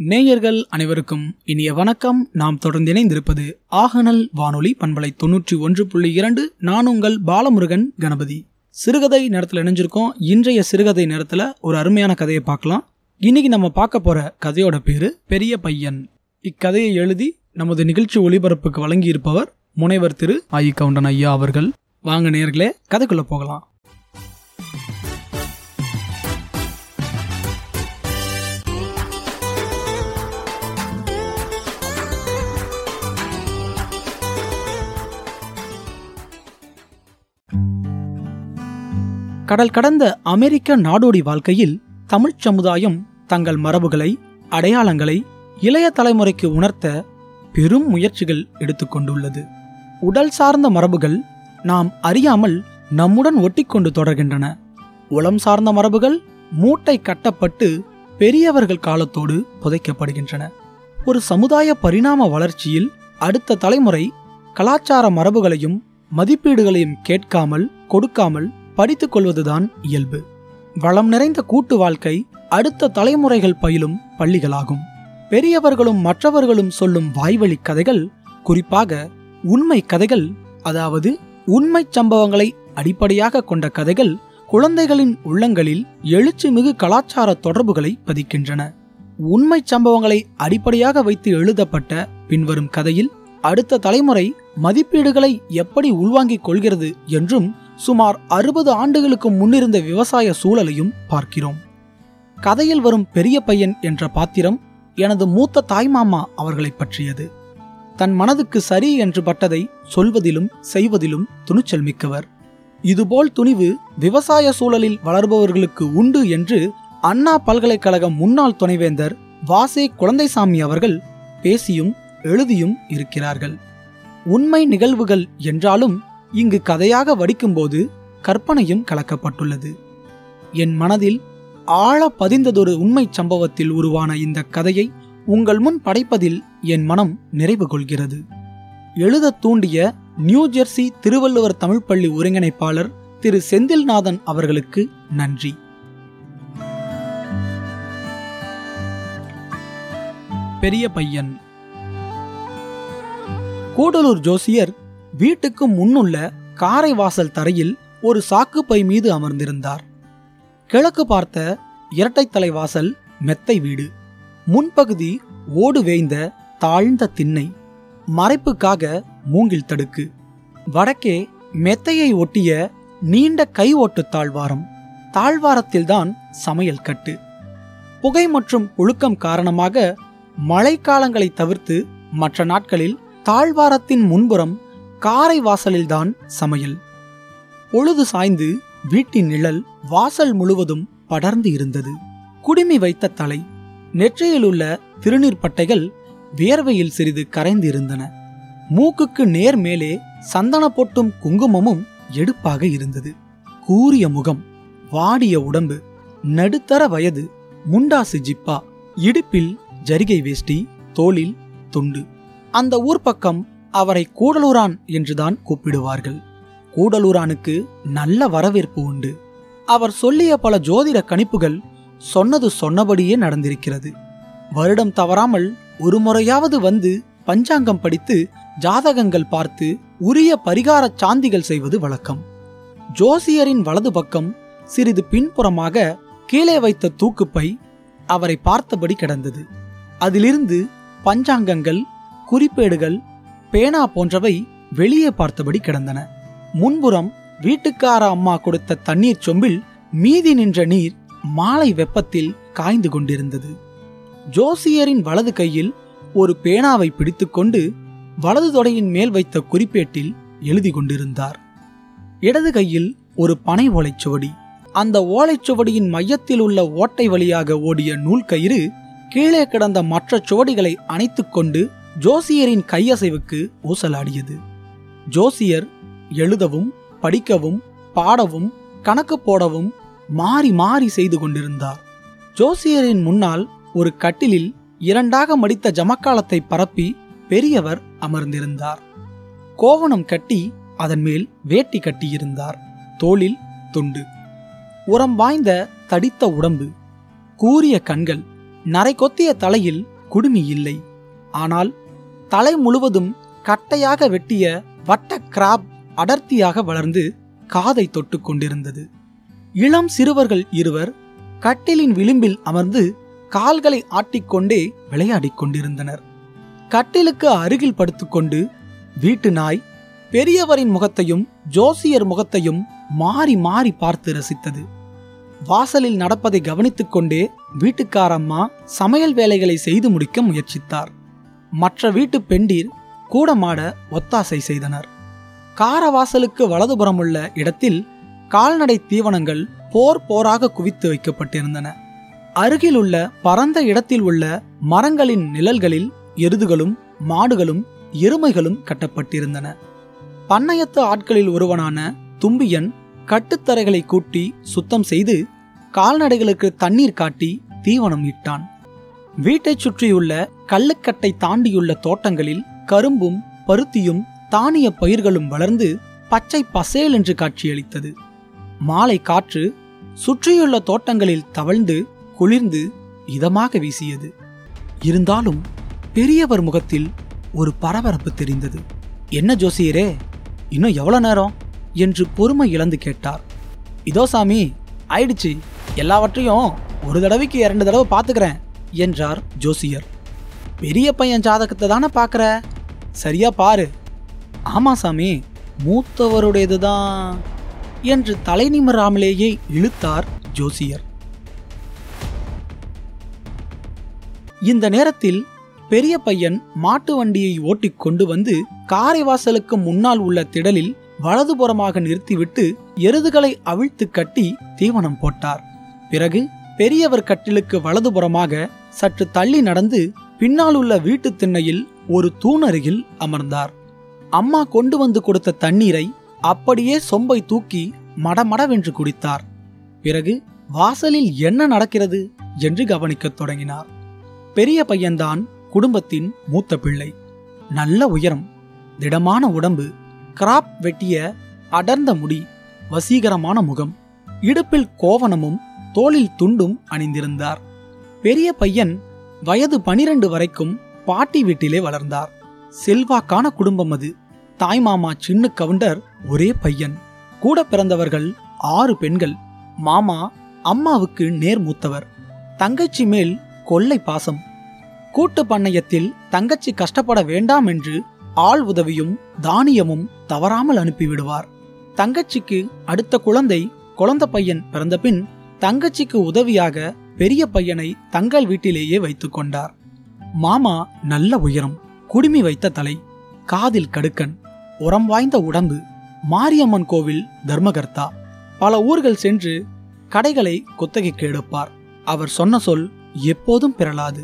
நேயர்கள் அனைவருக்கும் இனிய வணக்கம். நாம் தொடர்ந்து இணைந்திருப்பது ஆகநல் வானொலி பண்பலை தொன்னூற்றி ஒன்று புள்ளி இரண்டு. நான் உங்கள் பாலமுருகன் கணபதி. சிறுகதை நேரத்தில் இணைஞ்சிருக்கோம். இன்றைய சிறுகதை நேரத்தில் ஒரு அருமையான கதையை பார்க்கலாம். இன்னைக்கு நம்ம பார்க்க போற கதையோட பேரு பெரிய பையன். இக்கதையை எழுதி நமது நிகழ்ச்சி ஒளிபரப்புக்கு வழங்கியிருப்பவர் முனைவர் திரு ஆயி கவுண்டன் ஐயா அவர்கள். வாங்க நேர்களே கதைக்குள்ள போகலாம். கடல் கடந்த அமெரிக்க நாடோடி வாழ்க்கையில் தமிழ்ச் சமுதாயம் தங்கள் மரபுகளை அடையாளங்களை இளைய தலைமுறைக்கு உணர்த்த பெரும் முயற்சிகள் எடுத்துக்கொண்டுள்ளது உடல் சார்ந்த மரபுகள் நாம் அறியாமல் நம்முடன் ஒட்டிக்கொண்டு தொடர்கின்றன. உளம் சார்ந்த மரபுகள் மூட்டை கட்டப்பட்டு பெரியவர்கள் காலத்தோடு புதைக்கப்படுகின்றன. ஒரு சமுதாய பரிணாம வளர்ச்சியில் அடுத்த தலைமுறை கலாச்சார மரபுகளையும் மதிப்பீடுகளையும் கேட்காமல் கொடுக்காமல் படித்துக் கொள்வதுதான் இயல்பு. வளம் நிறைந்த கூட்டு வாழ்க்கை அடுத்த தலைமுறைகள் பயிலும் பள்ளிகளாகும். பெரியவர்களும் மற்றவர்களும் சொல்லும் வாய்வழி கதைகள் குறிப்பாக உண்மை கதைகள் அதாவது உண்மை சம்பவங்களை அடிப்படையாக கொண்ட கதைகள் குழந்தைகளின் உள்ளங்களில் எழுச்சிமிகு கலாச்சார தொடர்புகளை பதிக்கின்றன. உண்மை சம்பவங்களை அடிப்படையாக வைத்து எழுதப்பட்ட பின்வரும் கதையில் அடுத்த தலைமுறை மதிப்பீடுகளை எப்படி உள்வாங்கிக் கொள்கிறது என்றும் சுமார் அறுபது ஆண்டுகளுக்கு முன்னிருந்த விவசாய சூழலையும் பார்க்கிறோம். கதையில் வரும் பெரிய பையன் என்ற பாத்திரம் எனது மூத்த தாய்மாமா அவர்களைப் பற்றியது. தன் மனதுக்கு சரி என்று பட்டதை சொல்வதிலும் செய்வதிலும் துணிச்சல் மிக்கவர். இதுபோல் துணிவு விவசாய சூழலில் வளர்பவர்களுக்கு உண்டு என்று அண்ணா பல்கலைக்கழக முன்னாள் துணைவேந்தர் வாசே குழந்தைசாமி அவர்கள் பேசியும் எழுதியும் இருக்கிறார்கள். உண்மை நிகழ்வுகள் என்றாலும் இங்கு கதையாக வடிக்கும்போது கற்பனையும் கலக்கப்பட்டுள்ளது. என் மனதில் ஆழ பதிந்ததொரு உண்மை சம்பவத்தில் உருவான இந்த கதையை உங்கள் முன் படைப்பதில் என் மனம் நிறைவு கொள்கிறது. எழுத தூண்டிய நியூ ஜெர்சி திருவள்ளுவர் தமிழ் பள்ளி ஒருங்கிணைப்பாளர் திரு செந்தில்நாதன் அவர்களுக்கு நன்றி. பெரிய பையன். கூடலூர் ஜோசியர் வீட்டுக்கு முன்னுள்ள காரை வாசல் தரையில் ஒரு சாக்குப்பை மீது அமர்ந்திருந்தார். கிழக்கு பார்த்த இரட்டைத்தலை வாசல் மெத்தை வீடு. முன்பகுதி ஓடு வேய்ந்த தாழ்ந்த திண்ணை. மறைப்புக்காக மூங்கில் தடுக்கு. வடக்கே மெத்தையை ஒட்டிய நீண்ட கை ஓட்டு தாழ்வாரம். தாழ்வாரத்தில்தான் சமையல் கட்டு. புகை மற்றும் புழுக்கம் காரணமாக மழைக்காலங்களை தவிர்த்து மற்ற நாட்களில் தாழ்வாரத்தின் முன்புறம் காரை வாசலில்தான் சமையல். பொழுது சாய்ந்து வீட்டின் நிழல் வாசல் முழுவதும் படர்ந்து இருந்தது. குடுமி வைத்த தலை நெற்றியிலுள்ள திருநீர் பட்டைகள் வியர்வையில் சிறிது கரைந்து இருந்தன மூக்குக்கு நேர் மேலே சந்தன பொட்டும் குங்குமமும் எடுப்பாக இருந்தது. கூரிய முகம் வாடிய உடம்பு நடுத்தர வயது முண்டாசு ஜிப்பா இடுப்பில் ஜரிகை வேஷ்டி தோளில் துண்டு. அந்த ஊர் பக்கம் அவரை கூடலூரான் என்றுதான் கூப்பிடுவார்கள். கூடலூரானுக்கு நல்ல வரவேற்பு உண்டு. அவர் சொல்லிய பல ஜோதிட கணிப்புகள் சொன்னது சொன்னபடியே நடந்திருக்கிறது. வருடம் தவறாமல் ஒரு முறையாவது வந்து பஞ்சாங்கம் படித்து ஜாதகங்கள் பார்த்து உரிய பரிகார சாந்திகள் செய்வது வழக்கம். ஜோசியரின் வலது பக்கம் சிறிது பின்புறமாக கீழே வைத்த தூக்குப்பை அவரை பார்த்தபடி கிடந்தது. அதிலிருந்து பஞ்சாங்கங்கள் குறிப்பேடுகள் பேனா போன்றவை வெளியே பார்த்தபடி கிடந்தன. முன்புறம் வீட்டுக்கார அம்மா கொடுத்த தண்ணீர் சொம்பில் மீதி நின்ற நீர் மாலை வெப்பத்தில் காய்ந்து கொண்டிருந்தது. ஜோசியரின் வலது கையில் ஒரு பேனாவை பிடித்துக்கொண்டு வலது தொடையின் மேல் வைத்த குறிப்பேட்டில் எழுதி கொண்டிருந்தார். இடது கையில் ஒரு பனை ஓலைச்சுவடி அந்த ஓலைச்சுவடியின் மையத்தில் உள்ள ஓட்டை வழியாக ஓடிய நூல் கயிறு கீழே கிடந்த மற்ற சுவடிகளை அணைத்துக்கொண்டு ஜோசியரின் கையசைவுக்கு ஊசலாடியது. ஜோசியர் எழுதவும் படிக்கவும் பாடவும் கணக்கு போடவும் மாறி மாறி செய்து கொண்டிருந்தார். ஜோசியரின் முன்னால் ஒரு கட்டிலில் இரண்டாக மடித்த ஜமக்காலத்தை பரப்பி பெரியவர் அமர்ந்திருந்தார். கோவணம் கட்டி அதன் மேல் வேட்டி கட்டியிருந்தார். தோளில் துண்டு. உரம் வாய்ந்த தடித்த உடம்பு. கூரிய கண்கள் நரை கொத்திய தலையில் குடுமி இல்லை. ஆனால் தலை முழுவதும் கட்டையாக வெட்டிய வட்ட கிராப் அடர்த்தியாக வளர்ந்து காதை தொட்டு கொண்டிருந்தது. இளம் சிறுவர்கள் இருவர் கட்டிலின் விளிம்பில் அமர்ந்து கால்களை ஆட்டிக்கொண்டே விளையாடிக் கொண்டிருந்தனர். கட்டிலுக்கு அருகில் படுத்துக்கொண்டு வீட்டு நாய் பெரியவரின் முகத்தையும் ஜோசியர் முகத்தையும் மாறி மாறி பார்த்து ரசித்தது. வாசலில் நடப்பதை கவனித்துக்கொண்டே வீட்டுக்காரம்மா சமையல் வேலைகளை செய்து முடிக்க முயற்சித்தார். மற்ற வீட்டு பெண்டீர் கூடமாட ஒத்தாசை செய்தனர். காரவாசலுக்கு வலதுபுறமுள்ள இடத்தில் கால்நடை தீவனங்கள் போர் போராக குவித்து வைக்கப்பட்டிருந்தன. அருகிலுள்ள பரந்த இடத்தில் உள்ள மரங்களின் நிழல்களில் எருதுகளும் மாடுகளும் எருமைகளும் கட்டப்பட்டிருந்தன. பண்ணையத்து ஆட்களில் ஒருவனான தும்பியன் கட்டுத்தரைகளை கூட்டி சுத்தம் செய்து கால்நடைகளுக்கு தண்ணீர் காட்டி தீவனம் இட்டான். வீட்டைச் சுற்றியுள்ள கள்ளுக்கட்டை தாண்டியுள்ள தோட்டங்களில் கரும்பும் பருத்தியும் தானிய பயிர்களும் வளர்ந்து பச்சை பசேல் என்று காட்சியளித்தது. மாலை காற்று சுற்றியுள்ள தோட்டங்களில் தவழ்ந்து குளிர்ந்து இதமாக வீசியது. இருந்தாலும் பெரியவர் முகத்தில் ஒரு பரபரப்பு தெரிந்தது. என்ன ஜோசியரே இன்னும் எவ்வளவு நேரம்? என்று பொறுமை இழந்து கேட்டார். இதோ சாமி ஆயிடுச்சு. எல்லாவற்றையும் ஒரு தடவைக்கு இரண்டு தடவை பார்த்துக்கிறேன். என்றார் ஜோசியர். பெரிய பையன் ஜாதகத்தை தானே பார்க்குற? சரியா பாரு. ஆமா சாமி மூத்தவருடையதுதான் என்று தலை நிமிராமலேயே இழுத்தார் ஜோசியர். இந்த நேரத்தில் பெரிய பையன் மாட்டு வண்டியை ஓட்டிக் கொண்டு வந்து காரைவாசலுக்கு முன்னால் உள்ள திடலில் வலதுபுறமாக நிறுத்திவிட்டு எருதுகளை அவிழ்த்து கட்டி தீவனம் போட்டார். பிறகு பெரியவர் கட்டிலுக்கு வலதுபுறமாக சற்று தள்ளி நடந்து பின்னால் உள்ள வீட்டு திண்ணையில் ஒரு தூணருகில் அமர்ந்தார். அம்மா கொண்டு வந்து கொடுத்த தண்ணீரை அப்படியே சொம்பை தூக்கி மடமடவென்று குடித்தார். பிறகு வாசலில் என்ன நடக்கிறது என்று கவனிக்கத் தொடங்கினார். பெரிய பையன்தான் குடும்பத்தின் மூத்த பிள்ளை. நல்ல உயரம் திடமான உடம்பு கிராப் வெட்டிய அடர்ந்த முடி வசீகரமான முகம் இடுப்பில் கோவணமும் தோளில் துண்டும் அணிந்திருந்தார். பெரிய பையன் வயது பனிரெண்டு வரைக்கும் பாட்டி வீட்டிலே வளர்ந்தார். செல்வாக்கான குடும்பம் அது. தாய்மாமா சின்ன கவுண்டர் ஒரே பையன். கூட பிறந்தவர்கள் ஆறு பெண்கள். மாமா அம்மாவுக்கு நேர் மூத்தவர். தங்கச்சி மேல் கொள்ளை பாசம். கூட்டு பண்ணையத்தில் தங்கச்சி கஷ்டப்பட வேண்டாம் என்று ஆள் உதவியும் தானியமும் தவறாமல் அனுப்பிவிடுவார். தங்கச்சிக்கு அடுத்த குழந்தை குழந்த பையன் பிறந்தபின் தங்கச்சிக்கு உதவியாக பெரிய பையனை தங்கள் வீட்டிலேயே வைத்துக் கொண்டார். மாமா நல்ல உயரம் குடுமி வைத்த தலை காதில் கடுக்கன் உரம் வாய்ந்த உடம்பு மாரியம்மன் கோவில் தர்மகர்த்தா. பல ஊர்கள் சென்று கடைகளை குத்தகைக்கு எடுப்பார் அவர் சொன்ன சொல் எப்போதும் பிறளாது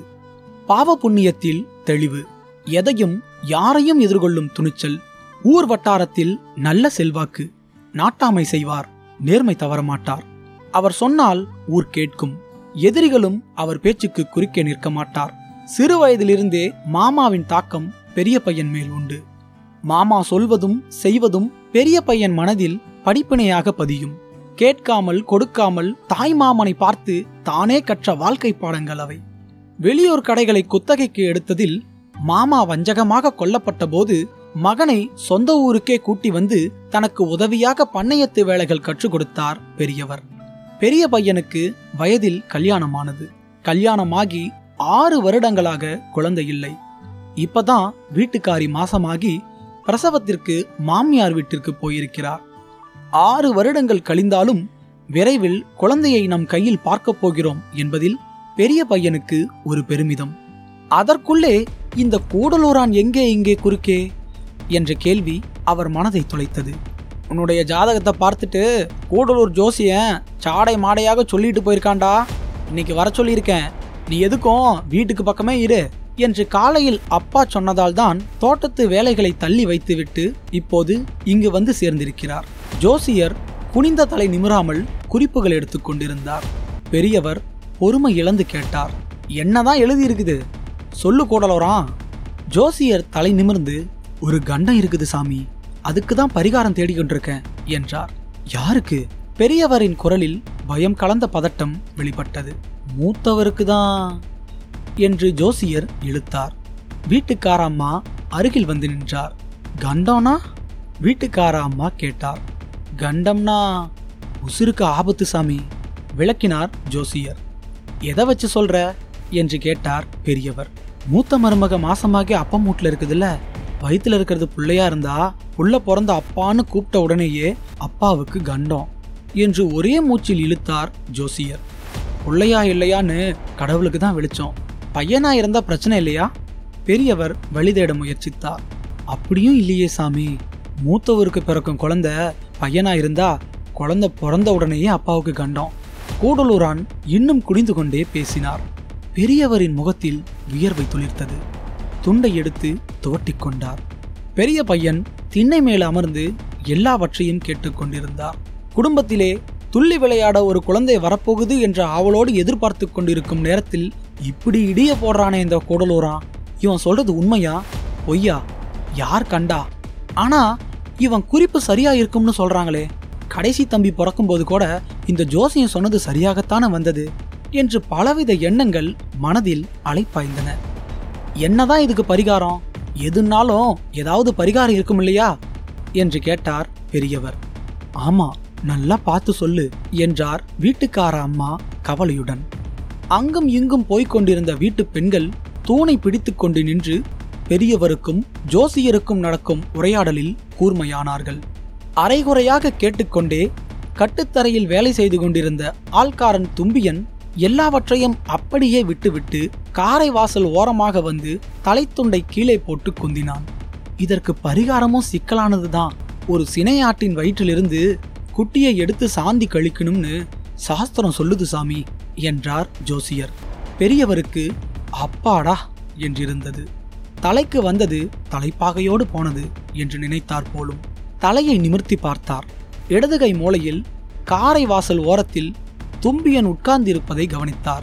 பாவ புண்ணியத்தில் தெளிவு. எதையும் யாரையும் எதிர்கொள்ளும் துணிச்சல். ஊர் வட்டாரத்தில் நல்ல செல்வாக்கு. நாட்டாமை செய்வார் நேர்மை தவறமாட்டார். அவர் சொன்னால் ஊர் கேட்கும். எதிரிகளும் அவர் பேச்சுக்கு குறுக்கே நிற்க மாட்டார். சிறு வயதிலிருந்தே மாமாவின் தாக்கம் பெரிய பையன் மேல் உண்டு. மாமா சொல்வதும் செய்வதும் பெரிய பையன் மனதில் படிப்பினையாக பதியும். கேட்காமல் கொடுக்காமல் தாய் மாமனை பார்த்து தானே கற்ற வாழ்க்கை பாடங்கள் அவை. வெளியூர் கடைகளை குத்தகைக்கு எடுத்ததில் மாமா வஞ்சகமாக கொல்லப்பட்ட போது மகனை சொந்த ஊருக்கே கூட்டி வந்து தனக்கு உதவியாக பண்ணையத்து வேலைகள் கற்றுக் கொடுத்தார் பெரியவர். பெரிய பையனுக்கு வயதில் கல்யாணமானது. கல்யாணமாகி ஆறு வருடங்களாக குழந்தை இல்லை. இப்பதான் வீட்டுக்காரி மாசமாகி பிரசவத்திற்கு மாமியார் வீட்டிற்கு போயிருக்கிறார். ஆறு வருடங்கள் கழிந்தாலும் விரைவில் குழந்தையை நம் கையில் பார்க்கப் போகிறோம் என்பதில் பெரிய பையனுக்கு ஒரு பெருமிதம். அதற்குள்ளே இந்த கூடலூரான் எங்கே இங்கே குறுக்கே? என்ற கேள்வி அவர் மனதை துளைத்தது உன்னுடைய ஜாதகத்தை பார்த்துட்டு கூடலூர் ஜோசியன் சாடை மாடையாக சொல்லிட்டு போயிருக்காண்டா இன்னைக்கு வர சொல்லியிருக்கேன். நீ எதுக்கும் வீட்டுக்கு பக்கமே இரு என்று காலையில் அப்பா சொன்னதால் தான் தோட்டத்து வேலைகளை தள்ளி வைத்துவிட்டு இப்போது இங்கு வந்து சேர்ந்திருக்கிறார். ஜோசியர் குனிந்த தலை நிமிராமல் குறிப்புகள் எடுத்துக் கொண்டிருந்தார். பெரியவர் பொறுமை இழந்து கேட்டார். என்னதான் எழுதியிருக்குது? சொல்லு கூடலோரான் ஜோசியர் தலை நிமிர்ந்து ஒரு கண்டம் இருக்குது சாமி. அதுக்கு தான் பரிகாரம் தேடிக்கொண்டிருக்கேன் என்றார். யாருக்கு? பெரியவரின் குரலில் பயம் கலந்த பதட்டம் வெளிப்பட்டது. மூத்தவருக்கு தான் என்று ஜோசியர் இழுத்தார். வீட்டுக்கார அம்மா அருகில் வந்து நின்றார். கண்டம்னா? வீட்டுக்கார அம்மா கேட்டார். கண்டம்னா? உசுருக்கு ஆபத்து சாமி விளக்கினார் ஜோசியர். எதை வச்சு சொல்ற? என்று கேட்டார் பெரியவர். மூத்த மருமக மாசமாகி அப்பம் மூட்டில் இருக்குதுல்ல வயிற்றுல இருக்கிறது பிள்ளையா இருந்தா புள்ள பிறந்த அப்பான்னு கூப்பிட்ட உடனேயே அப்பாவுக்கு கண்டம் என்று ஒரே மூச்சில் இழுத்தார் ஜோசியர். பிள்ளையா இல்லையான்னு கடவுளுக்கு தான் வெளிச்சம். பையனா இருந்தா பிரச்சனை இல்லையா? பெரியவர் வழிதேட முயற்சித்தார். அப்படியும் இல்லையே சாமி. மூத்தவருக்கு பிறக்கும் குழந்தை பையனா இருந்தா குழந்தை பிறந்த உடனேயே அப்பாவுக்கு கண்டம். கூடலூரான் இன்னும் குடிந்து கொண்டே பேசினார். பெரியவரின் முகத்தில் வியர்வை துளிர்த்தது. துண்டை எடுத்து துவட்டிக் கொண்டார். பெரிய பையன் திண்ணை மேல் அமர்ந்து எல்லாவற்றையும் கேட்டுக்கொண்டிருந்தார் குடும்பத்திலே துள்ளி விளையாட ஒரு குழந்தை வரப்போகுது என்ற ஆவலோடு எதிர்பார்த்து கொண்டிருக்கும் நேரத்தில் இப்படி இடிய போடுறானே இந்த கூடலூரான் இவன் சொல்றது உண்மையா? பொய்யா? யார் கண்டா? ஆனா இவன் குறிப்பு சரியா இருக்கும்னு சொல்றாங்களே. கடைசி தம்பி பிறக்கும்போது கூட இந்த ஜோசியம் சொன்னது சரியாகத்தானே வந்தது என்று பலவித எண்ணங்கள் மனதில் அலைப்பாய்ந்தன. என்னதான் இதுக்கு பரிகாரம்? எதுனாலும் ஏதாவது பரிகாரம் இருக்கும் இல்லையா? என்று கேட்டார் பெரியவர். ஆமா நல்லா பார்த்து சொல்லு என்றார் வீட்டுக்கார அம்மா கவலையுடன். அங்கும் இங்கும் போய்க் கொண்டிருந்த வீட்டு பெண்கள் தூணை பிடித்துக்கொண்டு நின்று பெரியவருக்கும் ஜோசியருக்கும் நடக்கும் உரையாடலில் கூர்மையானார்கள். அரைகுறையாக கேட்டுக்கொண்டே கட்டுத்தரையில் வேலை செய்து கொண்டிருந்த ஆள்காரன் தும்பியன் எல்லாவற்றையும் அப்படியே விட்டுவிட்டு காரை வாசல் ஓரமாக வந்து தலைத்துண்டை கீழே போட்டு குந்தினான். இதற்கு பரிகாரமும் சிக்கலானதுதான். ஒரு சினையாட்டின் வயிற்றிலிருந்து குட்டியை எடுத்து சாந்தி கழிக்கணும்னு சாஸ்திரம் சொல்லுது சாமி என்றார் ஜோசியர். பெரியவருக்கு அப்பாடா என்றிருந்தது. தலைக்கு வந்தது தலைப்பாகையோடு போனது என்று நினைத்தார் போலும். தலையை நிமிர்த்தி பார்த்தார். இடதுகை மூலையில் காரை வாசல் ஓரத்தில் தும்பியன் உட்கார்ந்திருப்பதை கவனித்தார்.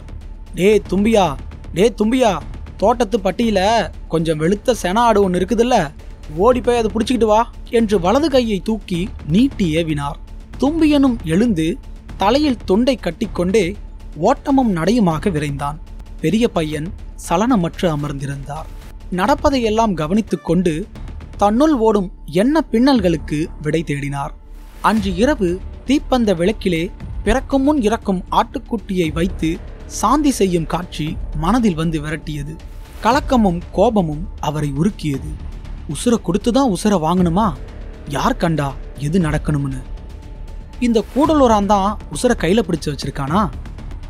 டே தும்பியா டே தும்பியா தோட்டத்து பட்டியில கொஞ்சம் வெளுத்த சென ஆடு ஒன்று இருக்குதுல்ல ஓடி போய் அதை பிடிச்சிக்கிட்டு வா என்று வலது கையை தூக்கி நீட்டி ஏவினார். தும்பியனும் எழுந்து தலையில் தொண்டை கட்டிக்கொண்டே ஓட்டமும் நடையுமாக விரைந்தான். பெரிய பையன் சலனமற்று அமர்ந்திருந்தார். நடப்பதையெல்லாம் கவனித்துக் கொண்டு தன்னுள் ஓடும் எண்ண பின்னல்களுக்கு விடை தேடினார். அன்று இரவு தீப்பந்த விளக்கிலே பிறக்கும் முன் இறக்கும் ஆட்டுக்குட்டியை வைத்து சாந்தி செய்யும் காட்சி மனதில் வந்து விரட்டியது. கலக்கமும் கோபமும் அவரை உருக்கியது. உசுர கொடுத்துதான் உசுர வாங்கணுமா? யார் கண்டா எது நடக்கணும்னு? இந்த கூடலூரான் தான் உசுர கையில பிடிச்சு வச்சிருக்கானா?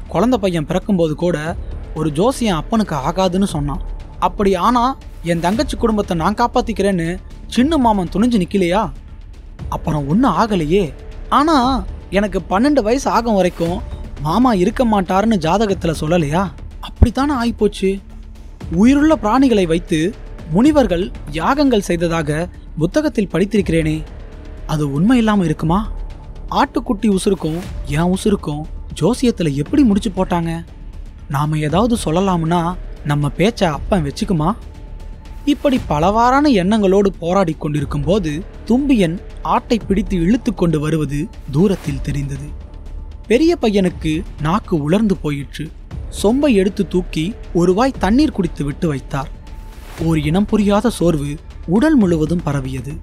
குழந்தை பையன் பிறக்கும்போது கூட ஒரு ஜோசியன் அப்பனுக்கு ஆகாதுன்னு சொன்னான். அப்படி ஆனா என் தங்கச்சி குடும்பத்தை நான் காப்பாத்திக்கிறேன்னு சின்ன மாமன் துணிஞ்சு நிக்கலையா? அப்புறம் ஒன்றும் ஆகலையே. ஆனா எனக்கு பன்னெண்டு வயசு ஆகும் வரைக்கும் மாமா இருக்க மாட்டாருன்னு ஜாதகத்தில் சொல்லலையா? அப்படித்தானே ஆகிப்போச்சு உயிருள்ள பிராணிகளை வைத்து முனிவர்கள் யாகங்கள் செய்ததாக புத்தகத்தில் படித்திருக்கிறேனே. அது உண்மை இல்லாமல் இருக்குமா? ஆட்டுக்குட்டி உசுருக்கும் என் உசுருக்கும் ஜோசியத்தில் எப்படி முடிச்சு போட்டாங்க? நாம் ஏதாவது சொல்லலாம்னா நம்ம பேச்சை அப்பன் வச்சுக்குமா? இப்படி பலவாறான எண்ணங்களோடு போராடி கொண்டிருக்கும் போது தும்பியன் ஆட்டை பிடித்து இழுத்து கொண்டு வருவது தூரத்தில் தெரிந்தது. பெரிய பையனுக்கு நாக்கு உலர்ந்து போயிற்று. சொம்பை எடுத்து தூக்கி ஒருவாய் தண்ணீர் குடித்து விட்டு வைத்தார். ஓர் இனம் புரியாத சோர்வு உடல் முழுவதும் பரவியது.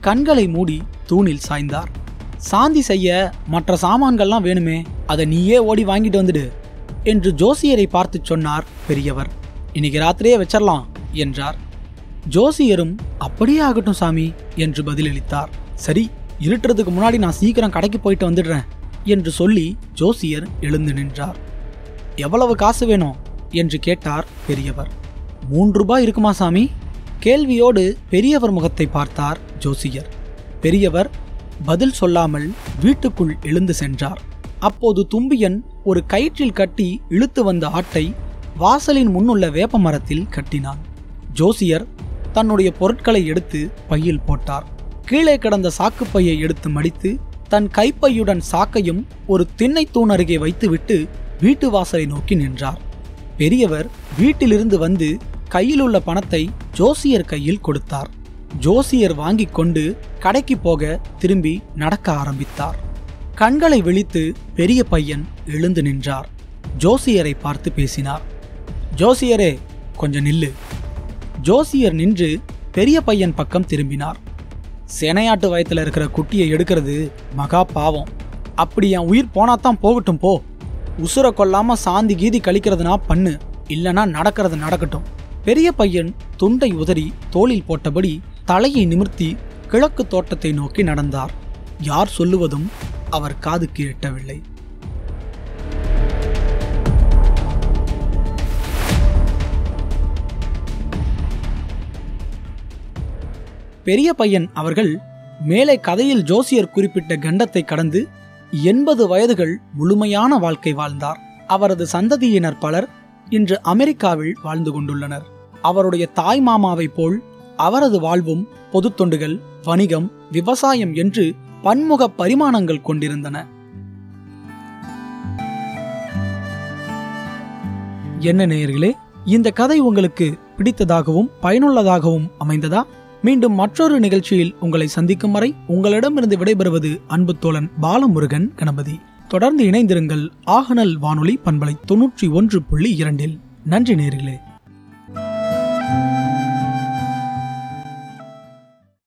கண்களை மூடி தூணில் சாய்ந்தார். சாந்தி செய்ய மற்ற சாமான்கள்லாம் வேணுமே அதை நீயே ஓடி வாங்கிட்டு வந்துடு என்று ஜோசியரை பார்த்து சொன்னார் பெரியவர். இன்னைக்கு ராத்திரியே வச்சிடலாம் என்றார். ஜோசியரும் அப்படியே ஆகட்டும் சாமி என்று பதிலளித்தார். சரி இருட்டுறதுக்கு முன்னாடி நான் சீக்கிரம் கடைக்கு போயிட்டு வந்துடுறேன் என்று சொல்லி ஜோசியர் எழுந்து நின்றார். எவ்வளவு காசு வேணும்? என்று கேட்டார் பெரியவர். மூன்று ரூபாய் இருக்குமா சாமி? கேள்வியோடு பெரியவர் முகத்தை பார்த்தார் ஜோசியர். பெரியவர் பதில் சொல்லாமல் வீட்டுக்குள் எழுந்து சென்றார். அப்போது தும்பியன் ஒரு கயிற்றில் கட்டி இழுத்து வந்த ஆட்டை வாசலின் முன்னுள்ள வேப்ப மரத்தில் கட்டினான். ஜோசியர் தன்னுடைய பொருட்களை எடுத்து பையில் போட்டார். கீழே கிடந்த சாக்குப்பையை எடுத்து மடித்து தன் கைப்பையுடன் சாக்கையும் ஒரு திண்ணை தூண் அருகே வைத்துவிட்டு வீட்டு வாசலை நோக்கி நின்றார். பெரியவர் வீட்டிலிருந்து வந்து கையில் உள்ள பணத்தை ஜோசியர் கையில் கொடுத்தார். ஜோசியர் வாங்கிக் கொண்டு கடைக்கு போக திரும்பி நடக்க ஆரம்பித்தார். கண்களை விழித்து பெரிய பையன் எழுந்து நின்றார். ஜோசியரை பார்த்து பேசினார். ஜோசியரே கொஞ்சம் நில்லு. ஜோசியர் நின்று பெரிய பையன் பக்கம் திரும்பினார். சேனையாட்டு வயத்தில் இருக்கிற குட்டியை எடுக்கிறது மகா பாவம். அப்படி என் உயிர் போனாதான் போகட்டும் போ. உசுர கொல்லாம சாந்தி கீதி கழிக்கிறதுனா பண்ணு இல்லனா நடக்கிறது நடக்கட்டும். பெரிய பையன் துண்டை உதறி தோளில் போட்டபடி தலையை நிமிர்த்தி கிழக்கு தோட்டத்தை நோக்கி நடந்தார். யார் சொல்லுவதும் அவர் காதுக்கு எட்டவில்லை பெரிய பையன் அவர்கள் மேலே கதையில் ஜோசியர் குறிப்பிட்ட கண்டத்தை கடந்து எண்பது வயதுகள் முழுமையான வாழ்க்கை வாழ்ந்தார். அவரது சந்ததியினர் பலர் இன்று அமெரிக்காவில் வாழ்ந்து கொண்டுள்ளனர். அவருடைய தாய் மாமாவைப் போல் அவரது வாழ்வும் பொது தொண்டுகள் வணிகம் விவசாயம் என்று பன்முக பரிமாணங்கள் கொண்டிருந்தன. என்ன நேயர்களே இந்த கதை உங்களுக்கு பிடித்ததாகவும் பயனுள்ளதாகவும் அமைந்ததா? மீண்டும் மற்றொரு நிகழ்ச்சியில் உங்களை சந்திக்கும் வரை உங்களிடமிருந்து விடைபெறுவது அன்பு தோழன் பாலமுருகன் கணபதி. தொடர்ந்து இணைந்திருங்கள் ஆகனல் வானொலி பண்பலை தொன்னூற்றி ஒன்று புள்ளி இரண்டில். நன்றி நேர்களே.